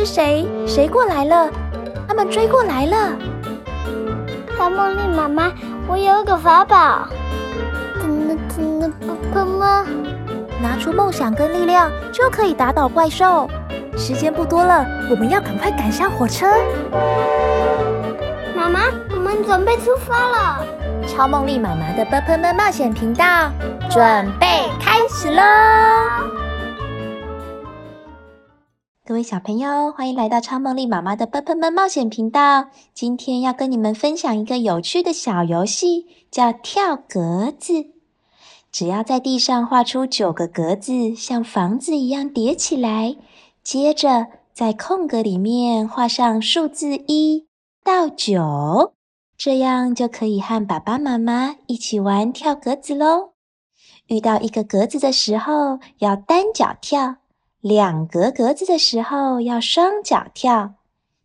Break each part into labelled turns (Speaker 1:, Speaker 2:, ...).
Speaker 1: 是谁？谁过来了？他们追过来了。
Speaker 2: 超梦莉妈妈，我有个法宝，真的真的不喷吗？
Speaker 1: 拿出梦想跟力量，就可以打倒怪兽。时间不多了，我们要赶快赶上火车。
Speaker 2: 妈妈，我们准备出发了。
Speaker 1: 超梦丽妈妈的“啵喷们”冒险频道，准备开始喽！各位小朋友，欢迎来到超梦丽妈妈的“啵喷们”冒险频道。今天要跟你们分享一个有趣的小游戏，叫跳格子。只要在地上画出九个格子，像房子一样叠起来，接着在空格里面画上数字一到九。这样就可以和爸爸妈妈一起玩跳格子喽。遇到一个格子的时候，要单脚跳；两格格子的时候，要双脚跳。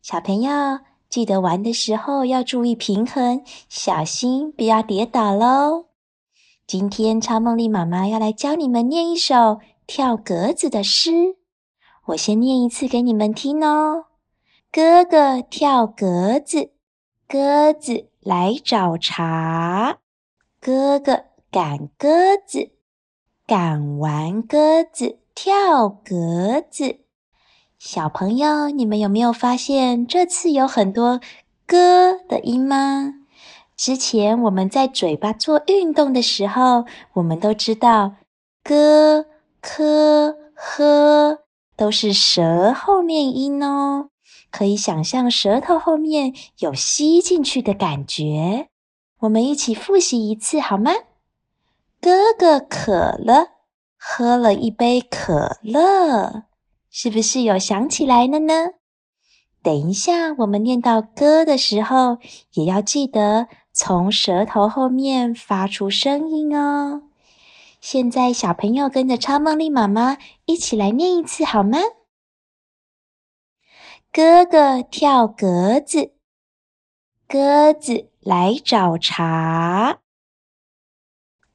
Speaker 1: 小朋友记得玩的时候要注意平衡，小心不要跌倒喽。今天超梦丽妈妈要来教你们念一首跳格子的诗。我先念一次给你们听哦。哥哥跳格子。鸽子来找茬，哥哥赶鸽子，赶完鸽子跳格子。小朋友，你们有没有发现这次有很多“哥”的音吗？之前我们在嘴巴做运动的时候，我们都知道“哥”、“科”、“呵”都是舌后面音哦。可以想象舌头后面有吸进去的感觉。我们一起复习一次好吗？哥哥渴了，喝了一杯可乐，是不是有想起来了呢？等一下我们念到“歌”的时候，也要记得从舌头后面发出声音哦。现在小朋友跟着超梦莉妈妈一起来念一次好吗？哥哥跳格子，鸽子来找茬。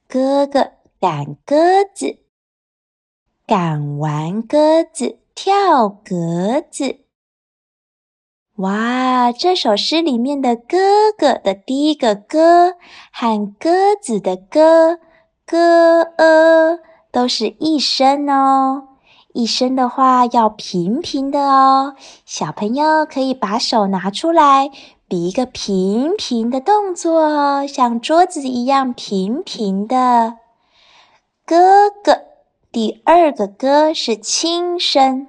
Speaker 1: 哥哥赶鸽子，赶完鸽子跳格子。哇，这首诗里面的“哥哥”的第一个“哥”和鸽子的“鸽”，“哥”呃都是一声哦。一声的话要平平的哦，小朋友可以把手拿出来，比一个平平的动作哦，像桌子一样平平的。哥哥，第二个“哥”是轻声，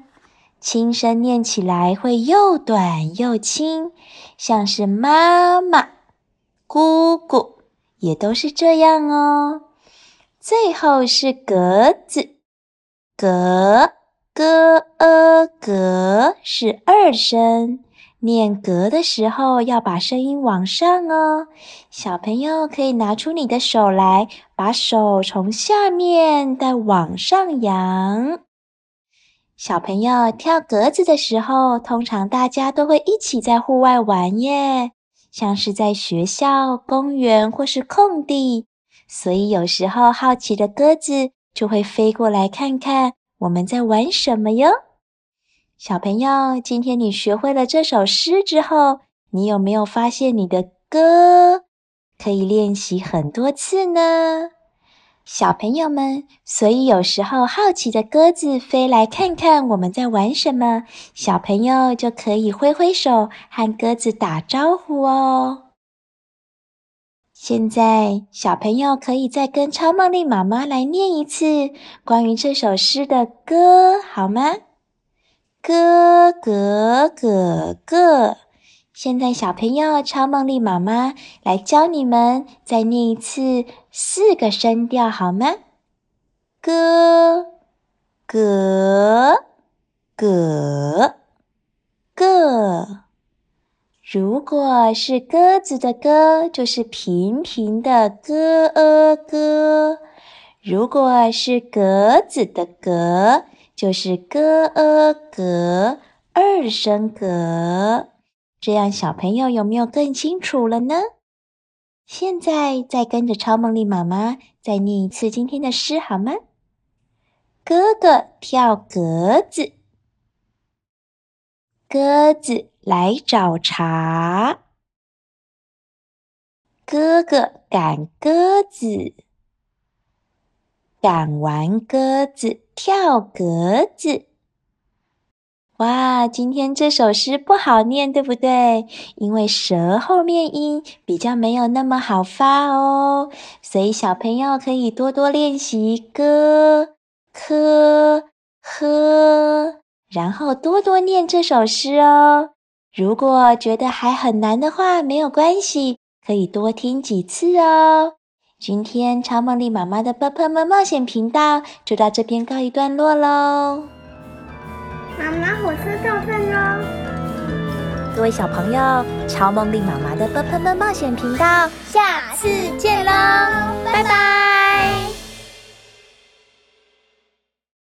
Speaker 1: 轻声念起来会又短又轻，像是妈妈、姑姑也都是这样哦。最后是格子。格格呃格是二声，念格的时候要把声音往上哦。小朋友可以拿出你的手来，把手从下面再往上扬。小朋友跳格子的时候，通常大家都会一起在户外玩耶，像是在学校、公园或是空地，所以有时候好奇的鸽子。就会飞过来看看我们在玩什么哟。小朋友，今天你学会了这首诗之后，你有没有发现你的歌可以练习很多次呢？小朋友们，所以有时候好奇的鸽子飞来看看我们在玩什么，小朋友就可以挥挥手和鸽子打招呼哦。现在，小朋友可以再跟超梦丽妈妈来念一次关于这首诗的歌，好吗？哥哥哥哥。现在，小朋友，超梦莉妈妈来教你们再念一次四个声调，好吗？哥哥哥哥。如果是鸽子的“鸽”，就是平平的“咯呃咯”；如果是格子的“格”，就是“咯呃咯”，二声“格”。这样小朋友有没有更清楚了呢？现在再跟着超梦丽妈妈再念一次今天的诗好吗？哥哥跳格子。鸽子来找茬。哥哥赶鸽子，赶完鸽子跳格子。哇，今天这首诗不好念，对不对？因为舌后面音比较没有那么好发哦，所以小朋友可以多多练习歌、科、呵，然后多多念这首诗哦。如果觉得还很难的话，没有关系，可以多听几次哦。今天超梦丽妈妈的“啵喷们”冒险频道就到这边告一段落喽。
Speaker 2: 妈妈，火车到站喽！
Speaker 1: 各位小朋友，超梦丽妈妈的“啵喷们”冒险频道，
Speaker 2: 下次见喽，拜拜。